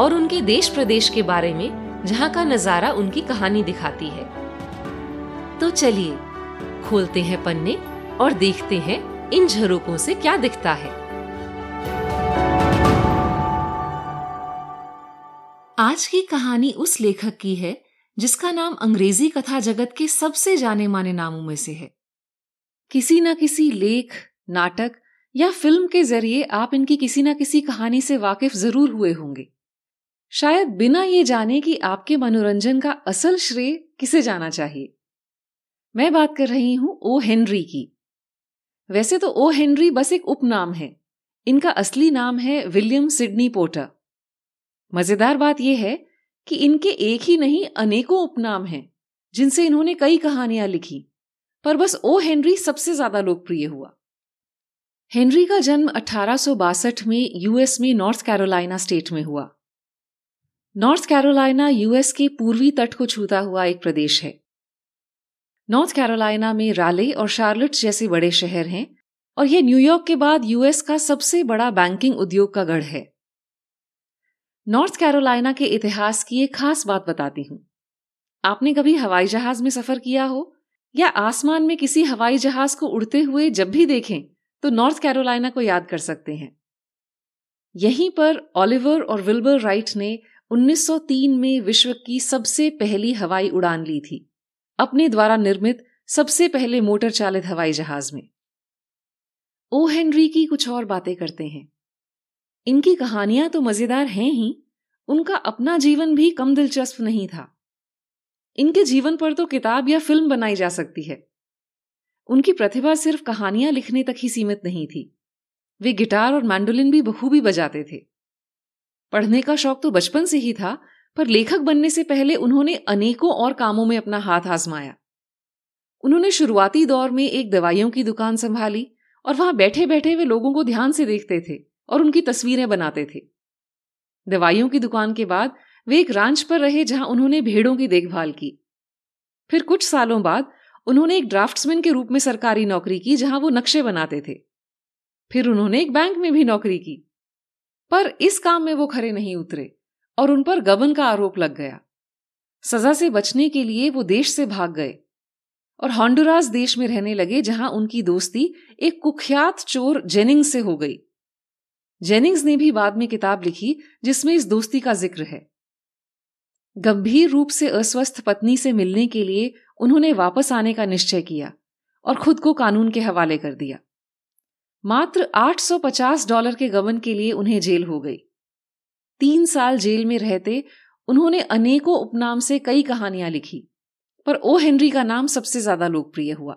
और उनके देश प्रदेश के बारे में, जहाँ का नज़ारा उनकी कहानी दिखाती है। तो चलिए, खोलते हैं पन्ने और देखते हैं इन झरोकों से क्या दिखता है। आज की कहानी उस लेखक की है, जिसका नाम अंग्रेज़ी कथा जगत के सबसे जाने माने नामों में से है। किसी न किसी लेख, नाटक या फ़िल्म के ज़रिए आप इनकी किसी न किसी कहानी से वाकिफ ज़रूर हुए होंगे। शायद बिना ये जाने कि आपके मनोरंजन का असल श्रेय किसे जाना चाहिए। मैं बात कर रही हूँ ओ हेनरी की। वैसे तो ओ हेनरी बस एक उपनाम है। इनका असली नाम है विलियम सिडनी पोटर। मज़ेदार बात यह है कि इनके एक ही नहीं, अनेकों उपनाम हैं, जिनसे इन्होंने कई कहानियाँ लिखी, पर बस ओ हेनरी सबसे ज़्यादा लोकप्रिय हुआ। हेनरी का जन्म अठारह में यूएस में नॉर्थ कैरोलिना स्टेट में हुआ। नॉर्थ कैरोलिना यूएस के पूर्वी तट को छूता हुआ एक प्रदेश है। नॉर्थ कैरोलिना में राले और शार्लट जैसे बड़े शहर हैं और यह न्यूयॉर्क के बाद यूएस का सबसे बड़ा बैंकिंग उद्योग का गढ़ है। नॉर्थ कैरोलिना के इतिहास की एक खास बात बताती हूँ। आपने कभी हवाई जहाज़ में सफ़र किया हो या आसमान में किसी हवाई जहाज़ को उड़ते हुए जब भी देखें तो नॉर्थ कैरोलिना को याद कर सकते हैं। यहीं पर ऑलिवर और विल्बर राइट ने 1903 में विश्व की सबसे पहली हवाई उड़ान ली थी। अपने द्वारा निर्मित सबसे पहले मोटर चालित हवाई जहाज़ में। ओ हेनरी की कुछ और बातें करते हैं। इनकी कहानियाँ तो मज़ेदार हैं ही, उनका अपना जीवन भी कम दिलचस्प नहीं था। इनके जीवन पर तो किताब या फ़िल्म बनाई जा सकती है। उनकी प्रतिभा सिर्फ़ कहानियाँ लिखने तक ही सीमित नहीं थी। वे गिटार और मैंडोलिन भी बखूबी बजाते थे। पढ़ने का शौक तो बचपन से ही था, पर लेखक बनने से पहले उन्होंने अनेकों और कामों में अपना हाथ आजमाया। उन्होंने शुरुआती दौर में एक दवाइयों की दुकान संभाली और वहाँ बैठे बैठे वे लोगों को ध्यान से देखते थे और उनकी तस्वीरें बनाते थे। दवाइयों की दुकान के बाद वे एक रांच पर रहे जहाँ उन्होंने भेड़ों की देखभाल की। फिर कुछ सालों बाद उन्होंने एक ड्राफ्ट्समैन के रूप में सरकारी नौकरी की जहाँ वो नक्शे बनाते थे। फिर उन्होंने एक बैंक में भी नौकरी की। पर इस काम में वो खरे नहीं उतरे और उन पर गबन का आरोप लग गया। सजा से बचने के लिए वो देश से भाग गए और हॉन्डुरास देश में रहने लगे जहाँ उनकी दोस्ती एक कुख्यात चोर जेनिंग्स से हो गई। जेनिंग्स ने भी बाद में किताब लिखी जिसमें इस दोस्ती का ज़िक्र है। गंभीर रूप से अस्वस्थ पत्नी से मिलने के लिए उन्होंने वापस आने का निश्चय किया और खुद को कानून के हवाले कर दिया। मात्र 850 डॉलर के गबन के लिए उन्हें जेल हो गई। तीन साल जेल में रहते उन्होंने अनेकों उपनाम से कई कहानियाँ लिखी, पर ओ हेनरी का नाम सबसे ज़्यादा लोकप्रिय हुआ।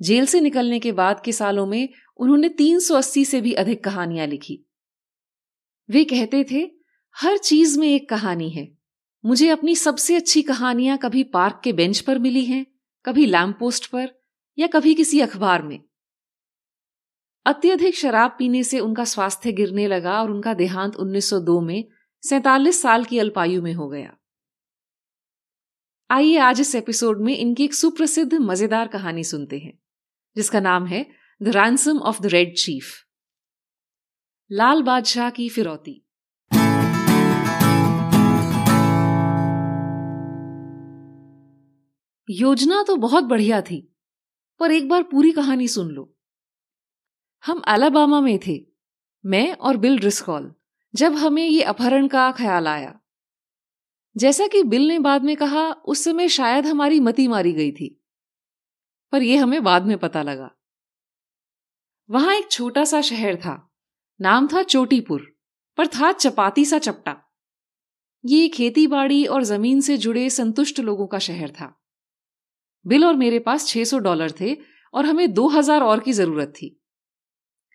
जेल से निकलने के बाद के सालों में उन्होंने 380 से भी अधिक कहानियाँ लिखी। वे कहते थे, हर चीज़ में एक कहानी है। मुझे अपनी सबसे अच्छी कहानियाँ कभी पार्क के बेंच पर मिली हैं, कभी लैम्प पोस्ट पर या कभी किसी अखबार में। अत्यधिक शराब पीने से उनका स्वास्थ्य गिरने लगा और उनका देहांत 1902 में सैतालीस साल की अल्पायु में हो गया। आइए आज इस एपिसोड में इनकी एक सुप्रसिद्ध, मज़ेदार कहानी सुनते हैं, जिसका नाम है the ransom of the red chief. लाल बादशाह की फिरौती। योजना तो बहुत बढ़िया थी, पर एक बार पूरी कहानी सुन लो। हम अलाबामा में थे, मैं और बिल ड्रिस्कॉल, जब हमें ये अपहरण का ख्याल आया। जैसा कि बिल ने बाद में कहा, उस समय शायद हमारी मती मारी गई थी। पर यह हमें बाद में पता लगा। वहाँ एक छोटा सा शहर था, नाम था चोटीपुर, पर था चपाती सा चपटा। ये खेती बाड़ी और ज़मीन से जुड़े संतुष्ट लोगों का शहर था। बिल और मेरे पास 600 डॉलर थे और हमें 2000 और की ज़रूरत थी।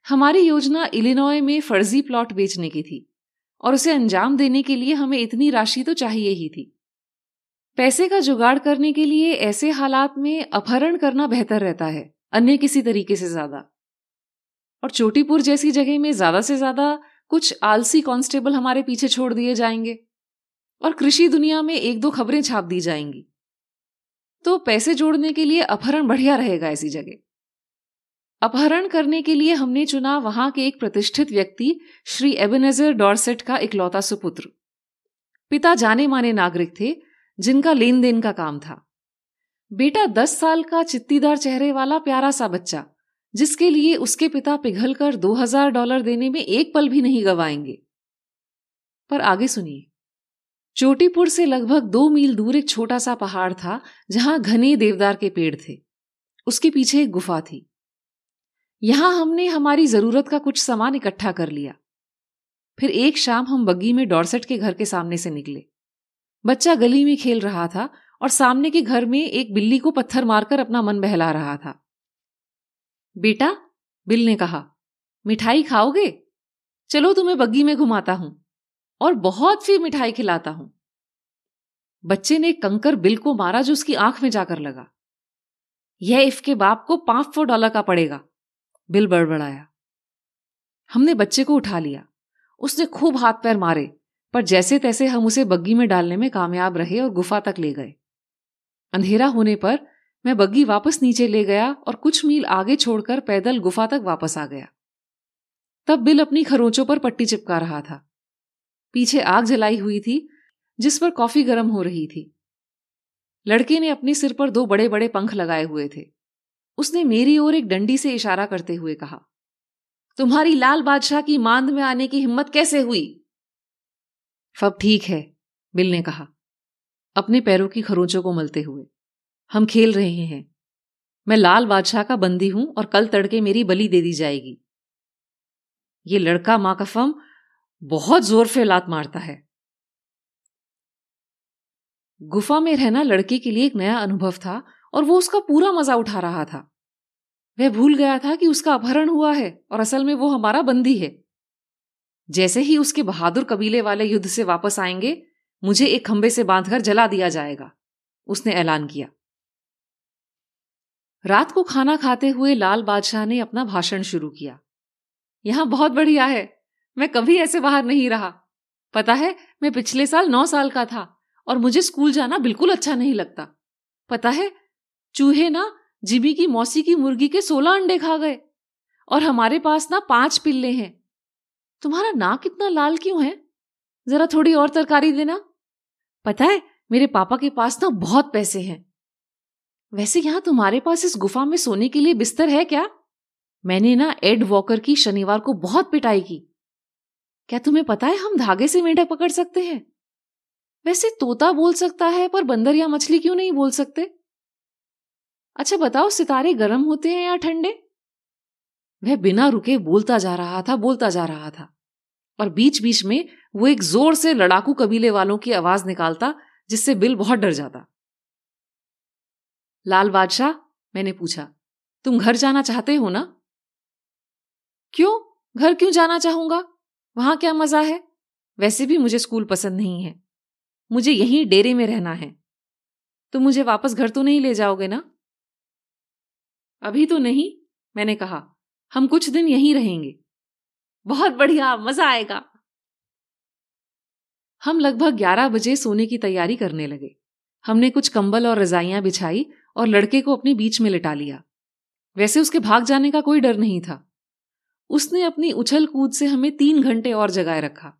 हमारी योजना इलिनॉय में फर्जी प्लॉट बेचने की थी और उसे अंजाम देने के लिए हमें इतनी राशि तो चाहिए ही थी। पैसे का जुगाड़ करने के लिए ऐसे हालात में अपहरण करना बेहतर रहता है, अन्य किसी तरीके से ज़्यादा। और चोटीपुर जैसी जगह में ज़्यादा से ज़्यादा कुछ आलसी कांस्टेबल हमारे पीछे छोड़ दिए जाएँगे और कृषि दुनिया में एक दो खबरें छाप दी जाएँगी। तो पैसे जोड़ने के लिए अपहरण बढ़िया रहेगा ऐसी जगह। अपहरण करने के लिए हमने चुना वहाँ के एक प्रतिष्ठित व्यक्ति, श्री एबेनेजर डॉर्सेट का इकलौता सुपुत्र। पिता जाने माने नागरिक थे, जिनका लेन देन का काम था। बेटा दस साल का चित्तीदार चेहरे वाला प्यारा सा बच्चा, जिसके लिए उसके पिता पिघल कर दो हज़ार डॉलर देने में एक पल भी नहीं गवाएँगे। पर आगे सुनिए। चोटीपुर से लगभग दो मील दूर एक छोटा सा पहाड़ था, जहाँ घने देवदार के पेड़ थे। उसके पीछे एक गुफा थी। यहाँ हमने हमारी ज़रूरत का कुछ सामान इकट्ठा कर लिया। फिर एक शाम हम बग्गी में डॉर्सेट के घर के सामने से निकले। बच्चा गली में खेल रहा था और सामने के घर में एक बिल्ली को पत्थर मारकर अपना मन बहला रहा था। बेटा, बिल ने कहा, मिठाई खाओगे? चलो तुम्हें बग्गी में घुमाता हूँ और बहुत सी मिठाई खिलाता हूँ। बच्चे ने कंकर बिल को मारा जो उसकी आँख में जाकर लगा। यह इफ़ के बाप को पाँच सौ डॉलर का पड़ेगा। बिल बड़बड़ाया। हमने बच्चे को उठा लिया। उसने खूब हाथ पैर मारे, पर जैसे तैसे हम उसे बग्गी में डालने में कामयाब रहे और गुफा तक ले गए। अंधेरा होने पर मैं बग्गी वापस नीचे ले गया और कुछ मील आगे छोड़कर पैदल गुफा तक वापस आ गया। तब बिल अपनी खरोंचों पर पट्टी चिपका रहा था। पीछे आग जलाई हुई थी, जिस पर कॉफ़ी गर्म हो रही थी। लड़के ने अपने सिर पर दो बड़े बड़े पंख लगाए हुए थे। उसने मेरी ओर एक डंडी से इशारा करते हुए कहा, तुम्हारी लाल बादशाह की मांद में आने की हिम्मत कैसे हुई? फब ठीक है, बिल ने कहा, अपने पैरों की खरोंचों को मलते हुए, हम खेल रहे हैं। मैं लाल बादशाह का बंदी हूँ और कल तड़के मेरी बलि दे दी जाएगी। ये लड़का माँ का फम बहुत ज़ोर से लात मारता है। गुफा में रहना लड़के के लिए एक नया अनुभव था और वो उसका पूरा मज़ा उठा रहा था। वह भूल गया था कि उसका अपहरण हुआ है और असल में वो हमारा बंदी है। जैसे ही उसके बहादुर कबीले वाले युद्ध से वापस आएँगे, मुझे एक खंबे से बांधकर जला दिया जाएगा। उसने ऐलान किया। रात को खाना खाते हुए लाल बादशाह ने अपना भाषण शुरू किया। यहाँ बहुत बढ़िया है, मैं कभी ऐसे बाहर नहीं रहा। पता है, मैं पिछले साल नौ साल का था और मुझे स्कूल जाना बिल्कुल अच्छा नहीं लगता। पता है, चूहे ना जिबी की मौसी की मुर्गी के सोलह अंडे खा गए। और हमारे पास ना पाँच पिल्ले हैं। तुम्हारा नाक इतना लाल क्यों है? जरा थोड़ी और तरकारी देना। पता है, मेरे पापा के पास ना बहुत पैसे हैं। वैसे यहाँ तुम्हारे पास इस गुफा में सोने के लिए बिस्तर है क्या? मैंने ना एड वॉकर की शनिवार को बहुत पिटाई की। क्या तुम्हें पता है हम धागे से मेढक पकड़ सकते हैं? वैसे तोता बोल सकता है, पर बंदर या मछली क्यों नहीं बोल सकते? अच्छा बताओ, सितारे गर्म होते हैं या ठंडे? वह बिना रुके बोलता जा रहा था, बोलता जा रहा था। और बीच बीच में वो एक ज़ोर से लड़ाकू कबीले वालों की आवाज़ निकालता, जिससे बिल बहुत डर जाता। लाल बादशाह, मैंने पूछा, तुम घर जाना चाहते हो ना? क्यों? घर क्यों जाना चाहूँगा? वहाँ क्या मज़ा है? वैसे भी मुझे स्कूल पसंद नहीं है। मुझे यहीं डेरे में रहना है। तुम मुझे वापस घर तो नहीं ले जाओगे ना? अभी तो नहीं, मैंने कहा। हम कुछ दिन यहीं रहेंगे। बहुत बढ़िया, मज़ा आएगा। हम लगभग ग्यारह बजे सोने की तैयारी करने लगे। हमने कुछ कंबल और रजाइयाँ बिछाई और लड़के को अपने बीच में लिटा लिया। वैसे उसके भाग जाने का कोई डर नहीं था। उसने अपनी उछल कूद से हमें तीन घंटे और जगाए रखा।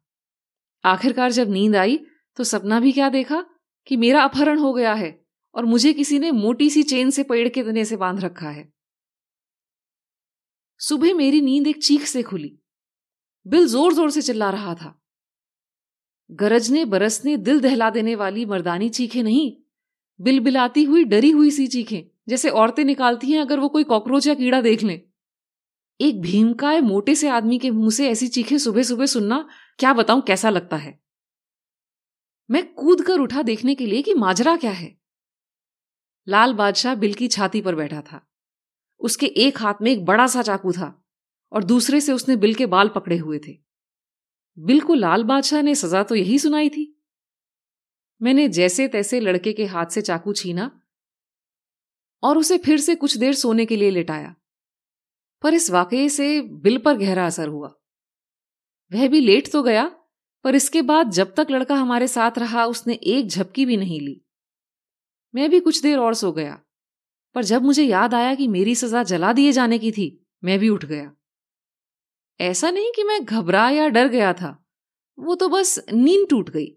आखिरकार जब नींद आई तो सपना भी क्या देखा कि मेरा अपहरण हो गया है। और मुझे किसी ने मोटी सी चेन से पेड़ के तने से बाँध रखा है। सुबह मेरी नींद एक चीख से खुली। बिल ज़ोर ज़ोर से चिल्ला रहा था। गरजने, बरसने, दिल दहला देने वाली मर्दानी चीखें नहीं बिल बिलाती हुई, डरी हुई सी चीखें, जैसे औरतें निकालती हैं अगर वो कोई कॉकरोच या कीड़ा देख लें। एक भीमकाय मोटे से आदमी के मुँह से ऐसी चीखें सुबह सुबह सुनना क्या बताऊँ कैसा लगता है? मैं कूद कर उठा देखने के लिए कि माजरा क्या है। लाल बादशाह बिल की छाती पर बैठा था। उसके एक हाथ में एक बड़ा सा चाकू था और दूसरे से उसने बिल के बाल पकड़े हुए थे। बिल को लाल बादशाह ने सजा तो यही सुनाई थी। मैंने जैसे तैसे लड़के के हाथ से चाकू छीना और उसे फिर से कुछ देर सोने के लिए लेटाया। पर इस वाकये से बिल पर गहरा असर हुआ। वह भी लेट तो गया, पर इसके बाद जब तक लड़का हमारे साथ रहा, उसने एक झपकी भी नहीं ली। मैं भी कुछ देर और सो गया। पर जब मुझे याद आया कि मेरी सजा जला दिए जाने की थी, मैं भी उठ गया। ऐसा नहीं कि मैं घबरा या डर गया था, वो तो बस नींद टूट गई।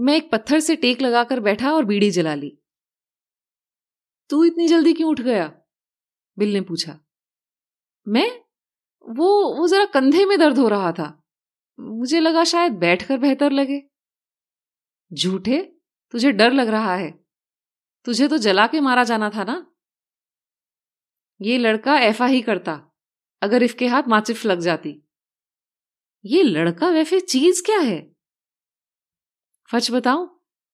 मैं एक पत्थर से टेक लगाकर बैठा और बीड़ी जला ली। तू इतनी जल्दी क्यों उठ गया? बिल ने पूछा। मैं? वो वो जरा कंधे में दर्द हो रहा था। मुझे लगा शायद बैठकर बेहतर लगे। झूठे? तुझे डर लग रहा है। तुझे तो जला के मारा जाना था ना? ये लड़का ऐफा ही करता, अगर इसके हाथ माचिफ लग जाती। ये लड़का वैसे चीज़ क्या है? फच बताओ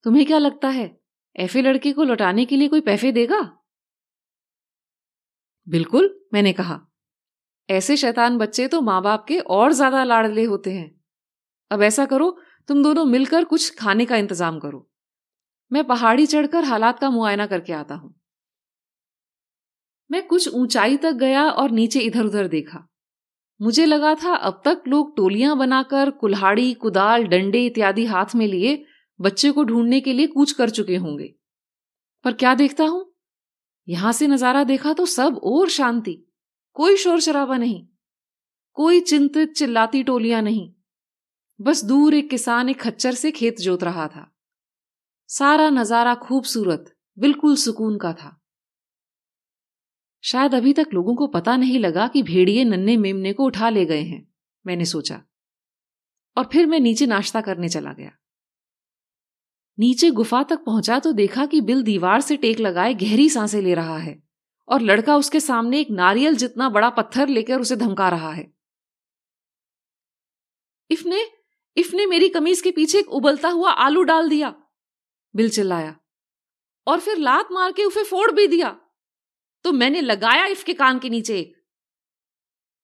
तुम्हें क्या लगता है ऐसे लड़के को लौटाने के लिए कोई पैसे देगा? बिल्कुल, मैंने कहा। ऐसे शैतान बच्चे तो माँ बाप के और ज़्यादा लाडले होते हैं। अब ऐसा करो, तुम दोनों मिलकर कुछ खाने का इंतज़ाम करो। मैं पहाड़ी चढ़कर हालात का मुआयना करके आता हूँ। मैं कुछ ऊंचाई तक गया और नीचे इधर उधर देखा। मुझे लगा था, अब तक लोग टोलियाँ बनाकर, कुल्हाड़ी, कुदाल, डंडे इत्यादि हाथ में लिए बच्चे को ढूँढने के लिए कूच कर चुके होंगे। पर क्या देखता हूँ? यहाँ से नज़ारा देखा तो सब और शांति। कोई शोर शराबा नहीं। कोई चिंतित, चिल्लाती टोलियाँ नहीं। बस दूर एक किसान एक खच्चर से खेत जोत रहा था। सारा नज़ारा खूबसूरत, बिल्कुल सुकून का था। शायद अभी तक लोगों को पता नहीं लगा कि भेड़िए नन्हे मेमने को उठा ले गए हैं, मैंने सोचा। और फिर मैं नीचे नाश्ता करने चला गया। नीचे गुफा तक पहुँचा तो देखा कि बिल दीवार से टेक लगाए गहरी साँसें ले रहा है और लड़का उसके सामने एक नारियल जितना बड़ा पत्थर लेकर उसे धमका रहा है। इफने इफने मेरी कमीज के पीछे एक उबलता हुआ आलू डाल दिया। बिल चिल्लाया। और फिर लात मार के उसे फोड़ भी दिया। तो मैंने लगाया इसके कान के नीचे।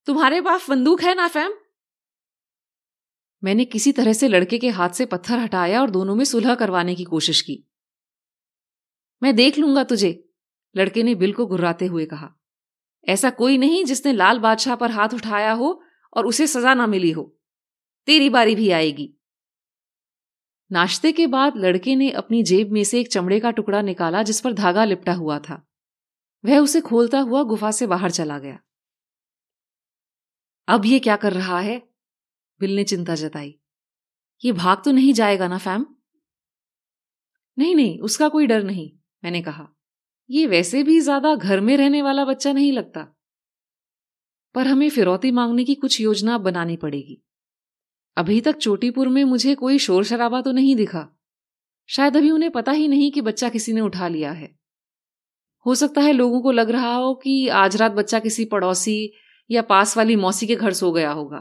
तुम्हारे पास बंदूक है ना, फैम? मैंने किसी तरह से लड़के के हाथ से पत्थर हटाया और दोनों में सुलह करवाने की कोशिश की। मैं देख लूँगा तुझे, लड़के ने बिल को घुर्राते हुए कहा। ऐसा कोई नहीं जिसने लाल बादशाह पर हाथ उठाया हो और उसे सजा ना मिली हो। तेरी बारी भी आएगी। नाश्ते के बाद लड़के ने अपनी जेब में से एक चमड़े का टुकड़ा निकाला जिस पर धागा लिपटा हुआ था। वह उसे खोलता हुआ गुफा से बाहर चला गया। अब ये क्या कर रहा है? बिल ने चिंता जताई। ये भाग तो नहीं जाएगा ना, फैम? नहीं नहीं, उसका कोई डर नहीं, मैंने कहा। ये वैसे भी ज़्यादा घर में रहने वाला बच्चा नहीं लगता। पर हमें फिरौती मांगने की कुछ योजना बनानी पड़ेगी। अभी तक चोटीपुर में मुझे कोई शोर शराबा तो नहीं दिखा। शायद अभी उन्हें पता ही नहीं कि बच्चा किसी ने उठा लिया है। हो सकता है लोगों को लग रहा हो कि आज रात बच्चा किसी पड़ोसी या पास वाली मौसी के घर सो गया होगा।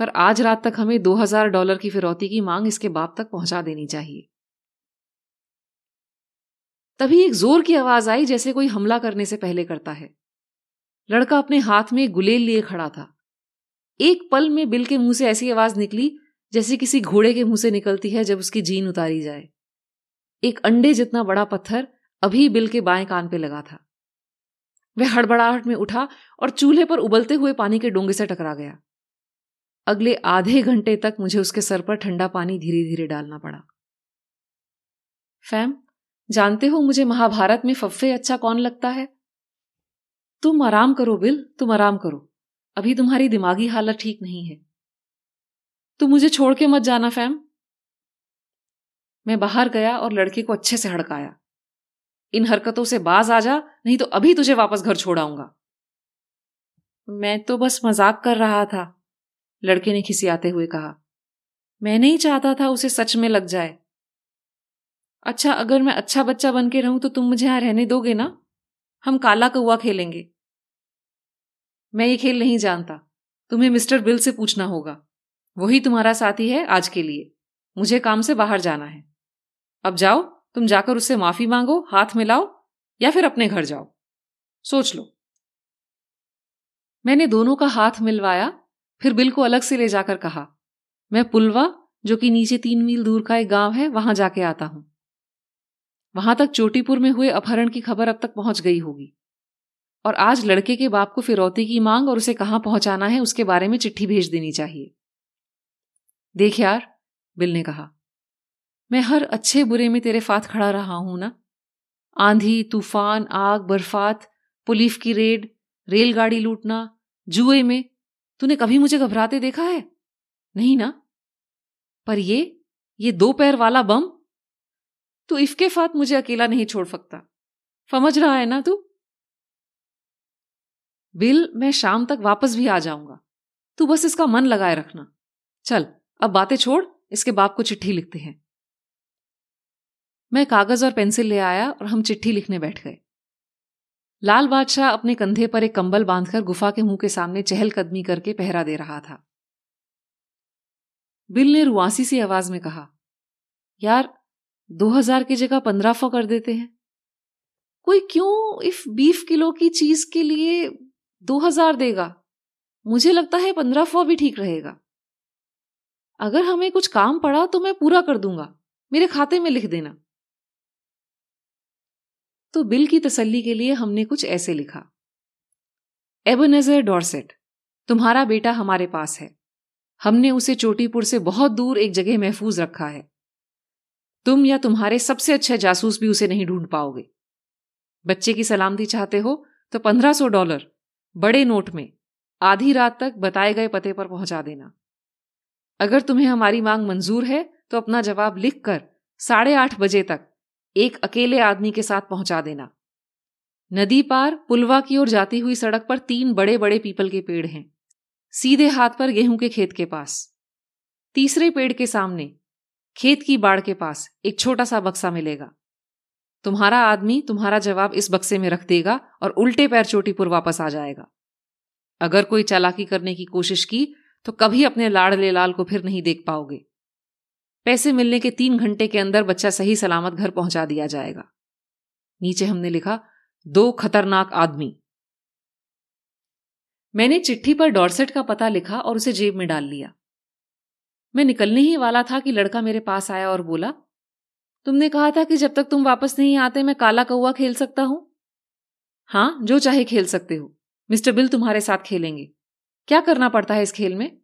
पर आज रात तक हमें दो हज़ार डॉलर की फिरौती की मांग इसके बाप तक पहुँचा देनी चाहिए। तभी एक ज़ोर की आवाज़ आई जैसे कोई हमला करने से पहले करता है। लड़का अपने हाथ में गुलेल लिए खड़ा था। एक पल में बिल के मुँह से ऐसी आवाज़ निकली जैसे किसी घोड़े के मुँह से निकलती है जब उसकी जीन उतारी जाए। एक अंडे जितना बड़ा पत्थर अभी बिल के बाएँ कान पे लगा था। वह हड़बड़ाहट में उठा और चूल्हे पर उबलते हुए पानी के डोंगे से टकरा गया। अगले आधे घंटे तक मुझे उसके सर पर ठंडा पानी धीरे धीरे डालना पड़ा। फैम, जानते हो मुझे महाभारत में फफ्फे अच्छा कौन लगता है? तुम आराम करो बिल, तुम आराम करो। अभी तुम्हारी दिमागी हालत ठीक नहीं है। तुम मुझे छोड़ के मत जाना, फैम। मैं बाहर गया और लड़के को अच्छे से हड़काया। इन हरकतों से बाज आ जा, नहीं तो अभी तुझे वापस घर छोड़ाऊँगा मैं तो बस मज़ाक कर रहा था, लड़के ने खिसियाते हुए कहा। मैं नहीं चाहता था उसे सच में लग जाए। अच्छा अगर मैं अच्छा बच्चा बन के रहूँ तो तुम मुझे यहाँ रहने दोगे ना? हम काला कौआ खेलेंगे। मैं ये खेल नहीं जानता। तुम्हें मिस्टर बिल से पूछना होगा। वही तुम्हारा साथी है आज के लिए। मुझे काम से बाहर जाना है। अब जाओ, तुम जाकर उससे माफ़ी मांगो, हाथ मिलाओ या फिर अपने घर जाओ। सोच लो। मैंने दोनों का हाथ मिलवाया, फिर बिल को अलग से ले जाकर कहा, मैं पुलवा, जो कि नीचे तीन मील दूर का एक गाँव है, वहाँ जाके आता हूँ। वहाँ तक चोटीपुर में हुए अपहरण की खबर अब तक पहुँच गई होगी। और आज लड़के के बाप को फिरौती की मांग और उसे कहाँ पहुंचाना है, उसके बारे में चिट्ठी भेज देनी चाहिए। देख यार, बिल ने कहा, मैं हर अच्छे बुरे में तेरे साथ खड़ा रहा हूँ ना? आंधी, तूफ़ान, आग, बर्फात पुलिस की रेड, रेलगाड़ी लूटना, जुए में, तूने कभी मुझे घबराते देखा है? नहीं ना? पर ये ये दो पैर वाला बम? तू इसके साथ मुझे अकेला नहीं छोड़ सकता। समझ रहा है ना तू? बिल मैं शाम तक वापस भी आ जाऊँगा। तू बस इसका मन लगाए रखना। चल, अब बातें छोड़, इसके बाप को चिट्ठी लिखते हैं। मैं कागज़ और पेंसिल ले आया और हम चिट्ठी लिखने बैठ गए। लाल बादशाह अपने कंधे पर एक कंबल बांधकर गुफा के मुँह के सामने चहलकदमी करके पहरा दे रहा था। बिल ने रुआसी सी आवाज़ में कहा, यार, दो हज़ार की जगह पंद्रह सौ कर देते हैं। कोई क्यों इफ़ बीफ किलो की चीज़ के लिए दो हज़ार देगा। मुझे लगता है पंद्रह सौ भी ठीक रहेगा। अगर हमें कुछ काम पड़ा तो मैं पूरा कर दूँगा। मेरे खाते में लिख देना। तो बिल की तसल्ली के लिए हमने कुछ ऐसे लिखा। एबनेजर डॉर्सेट, तुम्हारा बेटा हमारे पास है। हमने उसे चोटीपुर से बहुत दूर एक जगह महफूज रखा है। तुम या तुम्हारे सबसे अच्छे जासूस भी उसे नहीं ढूंढ पाओगे। बच्चे की सलामती चाहते हो तो पंद्रह सौ डॉलर। बड़े नोट में आधी रात तक बताए गए पते पर पहुँचा देना। अगर तुम्हें हमारी मांग मंजूर है तो अपना जवाब लिखकर साढ़े आठ बजे तक एक अकेले आदमी के साथ पहुँचा देना। नदी पार पुलवा की ओर जाती हुई सड़क पर तीन बड़े बड़े पीपल के पेड़ हैं। सीधे हाथ पर गेहूँ के खेत के पास। तीसरे पेड़ के सामने खेत की बाड़ के पास एक छोटा सा बक्सा मिलेगा। तुम्हारा आदमी तुम्हारा जवाब इस बक्से में रख देगा और उल्टे पैर चोटीपुर वापस आ जाएगा। अगर कोई चालाकी करने की कोशिश की तो कभी अपने लाड़ले लाल को फिर नहीं देख पाओगे। पैसे मिलने के तीन घंटे के अंदर बच्चा सही सलामत घर पहुँचा दिया जाएगा। नीचे हमने लिखा, दो खतरनाक आदमी। मैंने चिट्ठी पर डॉर्सेट का पता लिखा और उसे जेब में डाल लिया। मैं निकलने ही वाला था कि लड़का मेरे पास आया और बोला तुमने कहा था कि जब तक तुम वापस नहीं आते, मैं काला कौआ खेल सकता हूँ? हाँ, जो चाहे खेल सकते हो। मिस्टर बिल तुम्हारे साथ खेलेंगे। क्या करना पड़ता है इस खेल में?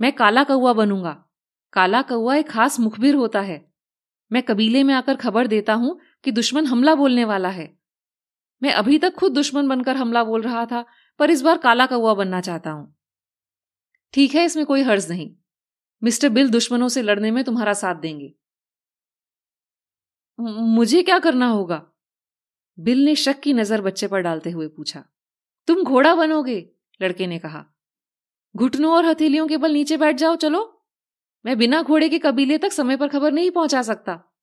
मैं काला कौआ बनूँगा। काला कौआ एक खास मुखबिर होता है। मैं कबीले में आकर खबर देता हूँ कि दुश्मन हमला बोलने वाला है। मैं अभी तक खुद दुश्मन बनकर हमला बोल रहा था, पर इस बार काला कौआ बनना चाहता हूँ। ठीक है, इसमें कोई हर्ज नहीं। मिस्टर बिल दुश्मनों से लड़ने में तुम्हारा साथ देंगे। मुझे क्या करना होगा? बिल ने शक की नज़र बच्चे पर डालते हुए पूछा। तुम घोड़ा बनोगे? लड़के ने कहा। घुटनों और हथेलियों के बल नीचे बैठ जाओ, चलो। मैं बिना घोड़े के कबीले तक समय पर खबर नहीं पहुँचा सकता।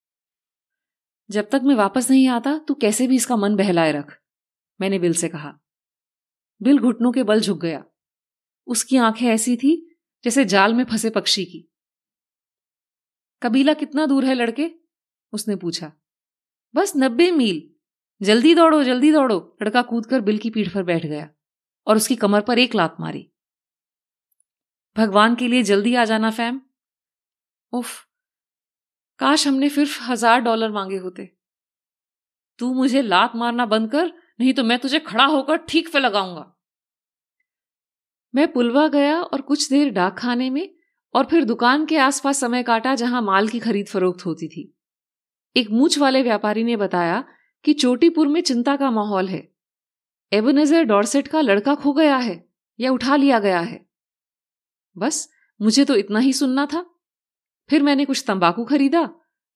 जब तक मैं वापस नहीं आता, तू कैसे भी इसका मन बहलाए रख। मैंने बिल से कहा। बिल घुटनों के बल झुक गया। उसकी आँखें ऐसी थी जैसे जाल में फंसे पक्षी की। कबीला कितना दूर है लड़के? उसने पूछा। बस नब्बे मील। जल्दी दौड़ो जल्दी दौड़ो। लड़का कूदकर बिल की पीठ पर बैठ गया और उसकी कमर पर एक लात मारी। भगवान के लिए जल्दी आ जाना, फैम। उफ, काश हमने फिर हज़ार डॉलर मांगे होते। तू मुझे लात मारना बंद कर, नहीं तो मैं तुझे खड़ा होकर ठीक पे लगाऊँगा। मैं पुलवा गया और कुछ देर डाक खाने में और फिर दुकान के आसपास समय काटा जहाँ माल की खरीद फरोख्त होती थी। एक मूछ वाले व्यापारी ने बताया कि चोटीपुर में चिंता का माहौल है। एबनेजर डॉर्सेट का लड़का खो गया है या उठा लिया गया है। बस, मुझे तो इतना ही सुनना था। फिर मैंने कुछ तंबाकू खरीदा,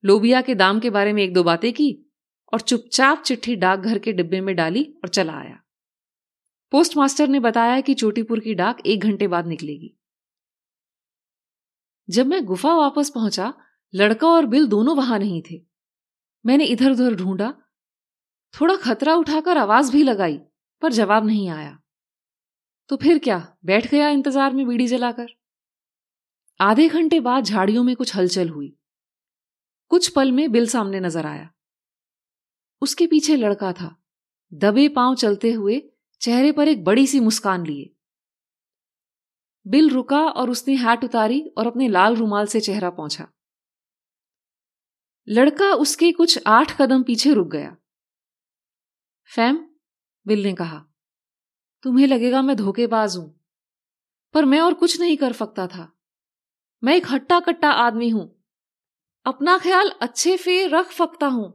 लोबिया के दाम के बारे में एक दो बातें की और चुपचाप चिट्ठी डाकघर के डिब्बे में डाली और चला आया। पोस्टमास्टर ने बताया कि चोटीपुर की डाक एक घंटे बाद निकलेगी। जब मैं गुफा वापस पहुँचा, लड़का और बिल दोनों वहाँ नहीं थे। मैंने इधर उधर ढूंढा। थोड़ा खतरा उठाकर आवाज़ भी लगाई, पर जवाब नहीं आया। तो फिर क्या, बैठ गया इंतज़ार में बीड़ी जलाकर। आधे घंटे बाद झाड़ियों में कुछ हलचल हुई। कुछ पल में बिल सामने नज़र आया। उसके पीछे लड़का था। दबे पाँव चलते हुए चेहरे पर एक बड़ी सी मुस्कान लिए। बिल रुका और उसने हैट उतारी और अपने लाल रुमाल से चेहरा पहुँचा। लड़का उसके कुछ आठ कदम पीछे रुक गया। फैम, बिल ने कहा, तुम्हें लगेगा मैं धोखेबाज हूँ, पर मैं और कुछ नहीं कर सकता था। मैं एक हट्टा कट्टा आदमी हूँ। अपना ख्याल अच्छे फे रख सकता हूँ,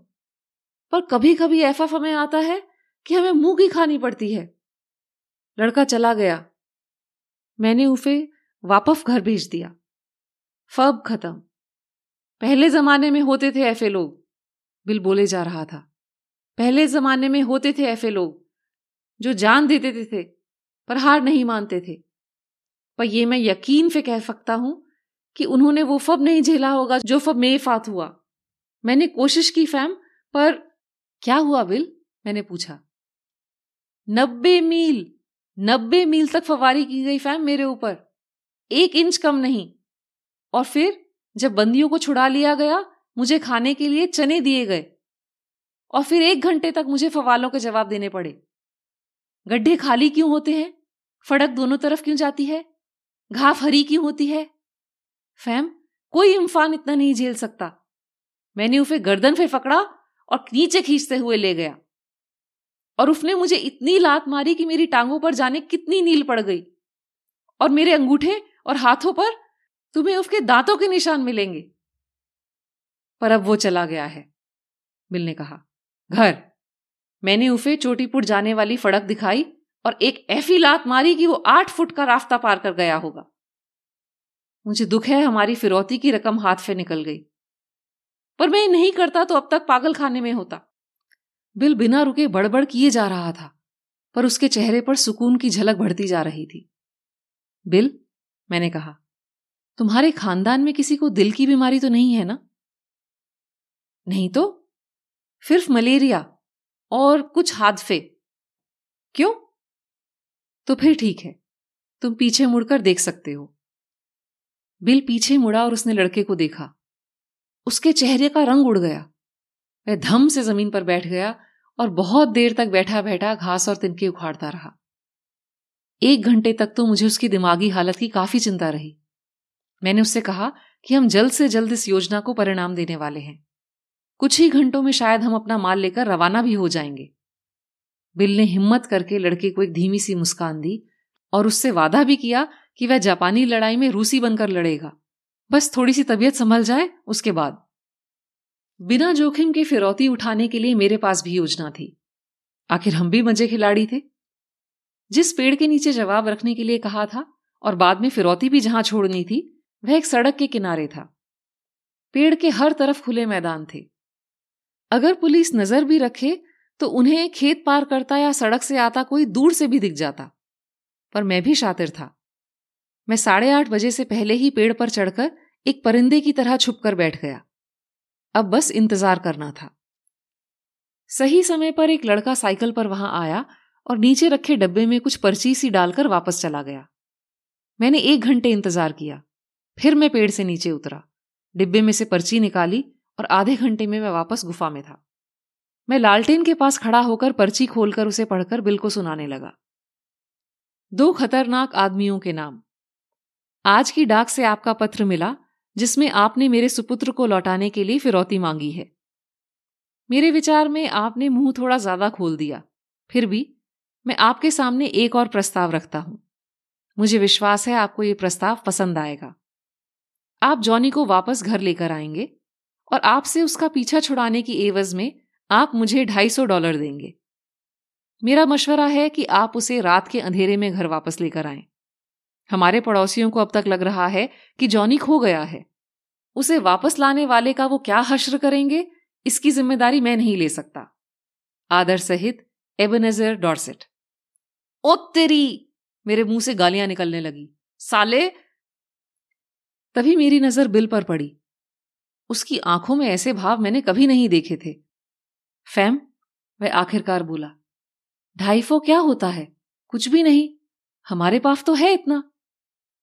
पर कभी कभी ऐसा समय आता है कि हमें मुँह की खानी पड़ती है। लड़का चला गया। मैंने उसे वापस घर भेज दिया। फब खत्म। पहले जमाने में होते थे ऐसे लोग। बिल बोले जा रहा था। पहले जमाने में होते थे ऐसे लोग जो जान देते थे, थे पर हार नहीं मानते थे। पर यह मैं यकीन से कह सकता हूँ कि उन्होंने वो फब नहीं झेला होगा जो फब मेरे फात हुआ। मैंने कोशिश की फैम पर क्या हुआ बिल? मैंने पूछा। नब्बे मील नब्बे मील तक फवारी की गई फैम मेरे ऊपर। एक इंच कम नहीं। और फिर? जब बंदियों को छुड़ा लिया गया, मुझे खाने के लिए चने दिए गए। और फिर एक घंटे तक मुझे फवालों के जवाब देने पड़े। गड्ढे खाली क्यों होते हैं? फड़क दोनों तरफ़ क्यों जाती है? घाफ हरी क्यों होती है? फैम, कोई इम्फान इतना नहीं झेल सकता। मैंने उसे गर्दन पे पकड़ा और नीचे खींचते हुए ले गया। और उसने मुझे इतनी लात मारी कि मेरी टांगों पर जाने कितनी नील पड़ गई। और मेरे अंगूठे और हाथों पर तुम्हें उसके दांतों के निशान मिलेंगे। पर अब वो चला गया है बिल ने कहा। घर। मैंने उसे चोटीपुर जाने वाली फड़क दिखाई और एक ऐसी लात मारी कि वो आठ फुट का रास्ता पार कर गया होगा। मुझे दुख है, हमारी फिरौती की रकम हाथ से निकल गई। पर मैं नहीं करता तो अब तक पागल खाने में होता। बिल बिना रुके बड़बड़ किए जा रहा था, पर उसके चेहरे पर सुकून की झलक बढ़ती जा रही थी। बिल, मैंने कहा तुम्हारे खानदान में किसी को दिल की बीमारी तो नहीं है ना? नहीं तो? सिर्फ़ मलेरिया और कुछ हादसे क्यों? तो फिर ठीक है, तुम पीछे मुड़कर देख सकते हो। बिल पीछे मुड़ा और उसने लड़के को देखा। उसके चेहरे का रंग उड़ गया। वह धम से ज़मीन पर बैठ गया और बहुत देर तक बैठा बैठा घास और तिनके उखाड़ता रहा। एक घंटे तक तो मुझे उसकी दिमागी हालत की काफ़ी चिंता रही। मैंने उससे कहा कि हम जल्द से जल्द इस योजना को परिणाम देने वाले हैं। कुछ ही घंटों में शायद हम अपना माल लेकर रवाना भी हो जाएँगे। बिल ने हिम्मत करके लड़के को एक धीमी सी मुस्कान दी और उससे वादा भी किया कि वह जापानी लड़ाई में रूसी बनकर लड़ेगा। बस थोड़ी सी तबीयत संभल जाए, उसके बाद। बिना जोखिम के फिरौती उठाने के लिए मेरे पास भी योजना थी। आखिर हम भी मज़े खिलाड़ी थे। जिस पेड़ के नीचे जवाब रखने के लिए कहा था और बाद में फिरौती भी जहाँ छोड़नी थी वह एक सड़क के किनारे था। पेड़ के हर तरफ़ खुले मैदान थे। अगर पुलिस नज़र भी रखे तो उन्हें खेत पार करता या सड़क से आता कोई दूर से भी दिख जाता। पर मैं भी शातिर था। मैं साढ़े आठ बजे से पहले ही पेड़ पर चढ़कर एक परिंदे की तरह छुपकर बैठ गया। अब बस इंतज़ार करना था। सही समय पर एक लड़का साइकिल पर वहाँ आया और नीचे रखे डब्बे में कुछ पर्ची सी डालकर वापस चला गया। मैंने एक घंटे इंतज़ार किया। फिर मैं पेड़ से नीचे उतरा। डिब्बे में से पर्ची निकाली और आधे घंटे में मैं वापस गुफा में था। मैं लालटेन के पास खड़ा होकर पर्ची खोलकर उसे पढ़कर बिल को सुनाने लगा। दो खतरनाक आदमियों के नाम। आज की डाक से आपका पत्र मिला, जिसमें आपने मेरे सुपुत्र को लौटाने के लिए फिरौती मांगी है। मेरे विचार में आपने मुँह थोड़ा ज़्यादा खोल दिया, फिर भी मैं आपके सामने एक और प्रस्ताव रखता हूँ। मुझे विश्वास है आपको यह प्रस्ताव पसंद आएगा। आप जॉनी को वापस घर लेकर आएँगे और आपसे उसका पीछा छुड़ाने की एवज में आप मुझे ढाई सौ डॉलर देंगे। मेरा मशवरा है कि आप उसे रात के अंधेरे में घर वापस लेकर आए। हमारे पड़ोसियों को अब तक लग रहा है कि जॉनी खो गया है। उसे वापस लाने वाले का वो क्या हश्र करेंगे, इसकी ज़िम्मेदारी मैं नहीं ले सकता। आदर सहित, एबनजर डॉर्सेट। ओ तेरी! मेरे मुँह से गालियाँ निकलने लगी। साले तभी मेरी नज़र बिल पर पड़ी। उसकी आँखों में ऐसे भाव मैंने कभी नहीं देखे थे। फैम वह आखिरकार बोला, ढाई फो क्या होता है? कुछ भी नहीं। हमारे पास तो है इतना।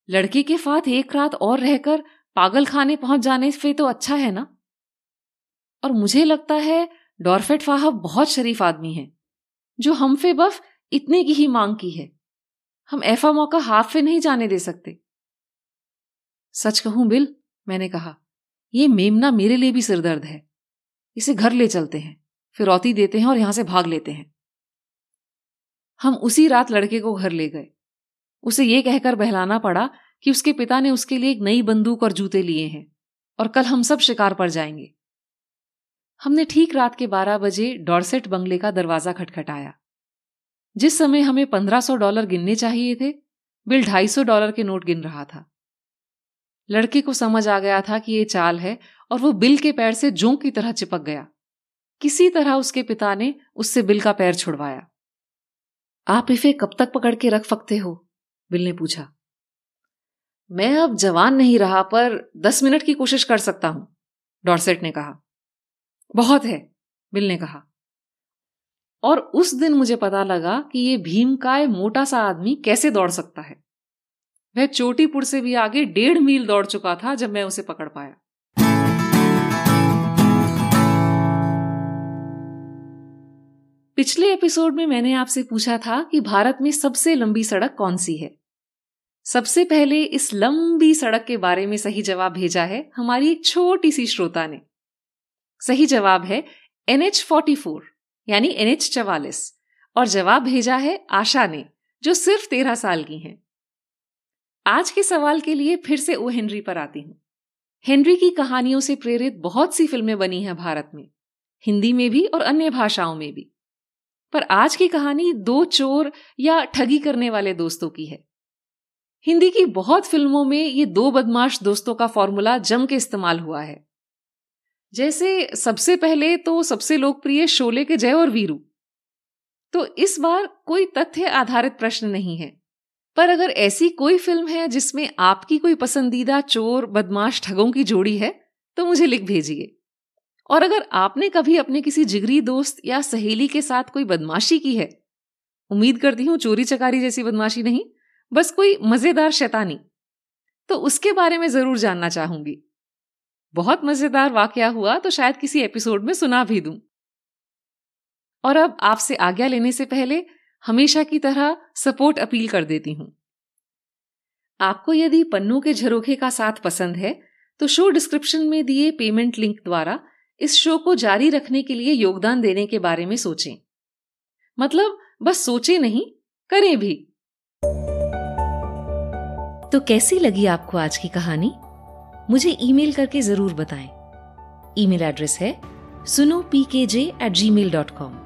लड़के के साथ एक रात और रहकर पागल खाने पहुँच जाने से तो अच्छा है ना? और मुझे लगता है डॉर्फेट फाहब बहुत शरीफ आदमी है, जो हम फे बफ इतने की ही मांग की है। हम ऐफा मौका हाफ़ पे नहीं जाने दे सकते। सच कहूँ, बिल, मैंने कहा, ये मेमना मेरे लिए भी सिरदर्द है। इसे घर ले चलते हैं फिरौती देते हैं और यहाँ से भाग लेते हैं। हम उसी रात लड़के को घर ले गए। उसे यह कहकर बहलाना पड़ा कि उसके पिता ने उसके लिए एक नई बंदूक और जूते लिए हैं और कल हम सब शिकार पर जाएँगे। हमने ठीक रात के बारह बजे डॉर्सेट बंगले का दरवाज़ा खटखटाया। जिस समय हमें पंद्रह सौ डॉलर गिनने चाहिए थे, बिल ढाई सौ डॉलर के नोट गिन रहा था। लड़के को समझ आ गया था कि ये चाल है और वो बिल के पैर से जों की तरह चिपक गया। किसी तरह उसके पिता ने उससे बिल का पैर छुड़वाया। आप इसे कब तक पकड़ के रख सकते हो? बिल ने पूछा। मैं अब जवान नहीं रहा, पर दस मिनट की कोशिश कर सकता हूँ, डॉर्सेट ने कहा। बहुत है, बिल ने कहा। और उस दिन मुझे पता लगा कि ये भीमकाय मोटा सा आदमी कैसे दौड़ सकता है। वह चोटीपुर से भी आगे डेढ़ मील दौड़ चुका था जब मैं उसे पकड़ पाया। पिछले एपिसोड में मैंने आपसे पूछा था कि भारत में सबसे लंबी सड़क कौन सी है। सबसे पहले इस लंबी सड़क के बारे में सही जवाब भेजा है हमारी एक छोटी सी श्रोता ने। सही जवाब है एन एच फोर्टी फोर, यानी एन एच चवालीस, और जवाब भेजा है आशा ने, जो सिर्फ़ तेरह साल की हैं। आज के सवाल के लिए फिर से ओ. हेनरी पर आती हूँ। हेनरी की कहानियों से प्रेरित बहुत सी फ़िल्में बनी हैं भारत में, हिंदी में भी और अन्य भाषाओं में भी। पर आज की कहानी दो चोर या ठगी करने वाले दोस्तों की है। हिंदी की बहुत फ़िल्मों में ये दो बदमाश दोस्तों का फॉर्मूला जम के इस्तेमाल हुआ है। जैसे सबसे पहले तो सबसे लोकप्रिय शोले के जय और वीरू। तो इस बार कोई तथ्य आधारित प्रश्न नहीं है। पर अगर ऐसी कोई फ़िल्म है जिसमें आपकी कोई पसंदीदा चोर, बदमाश ठगों की जोड़ी है तो मुझे लिख भेजिए। और अगर आपने कभी अपने किसी जिगरी दोस्त या सहेली के साथ कोई बदमाशी की है, उम्मीद करती हूँ चोरी चकारी जैसी बदमाशी नहीं, बस कोई मज़ेदार शैतानी तो उसके बारे में ज़रूर जानना चाहूँगी। बहुत मज़ेदार वाकया हुआ तो शायद किसी एपिसोड में सुना भी दूँ। और अब आपसे आज्ञा लेने से पहले हमेशा की तरह सपोर्ट अपील कर देती हूँ। आपको यदि पन्नों के झरोखे का साथ पसंद है तो शो डिस्क्रिप्शन में दिए पेमेंट लिंक द्वारा इस शो को जारी रखने के लिए योगदान देने के बारे में सोचें। मतलब बस सोचे नहीं, करें भी। तो कैसी लगी आपको आज की कहानी? मुझे ईमेल करके ज़रूर बताएँ। ईमेल एड्रेस है सुनो P K J at Gmail dot com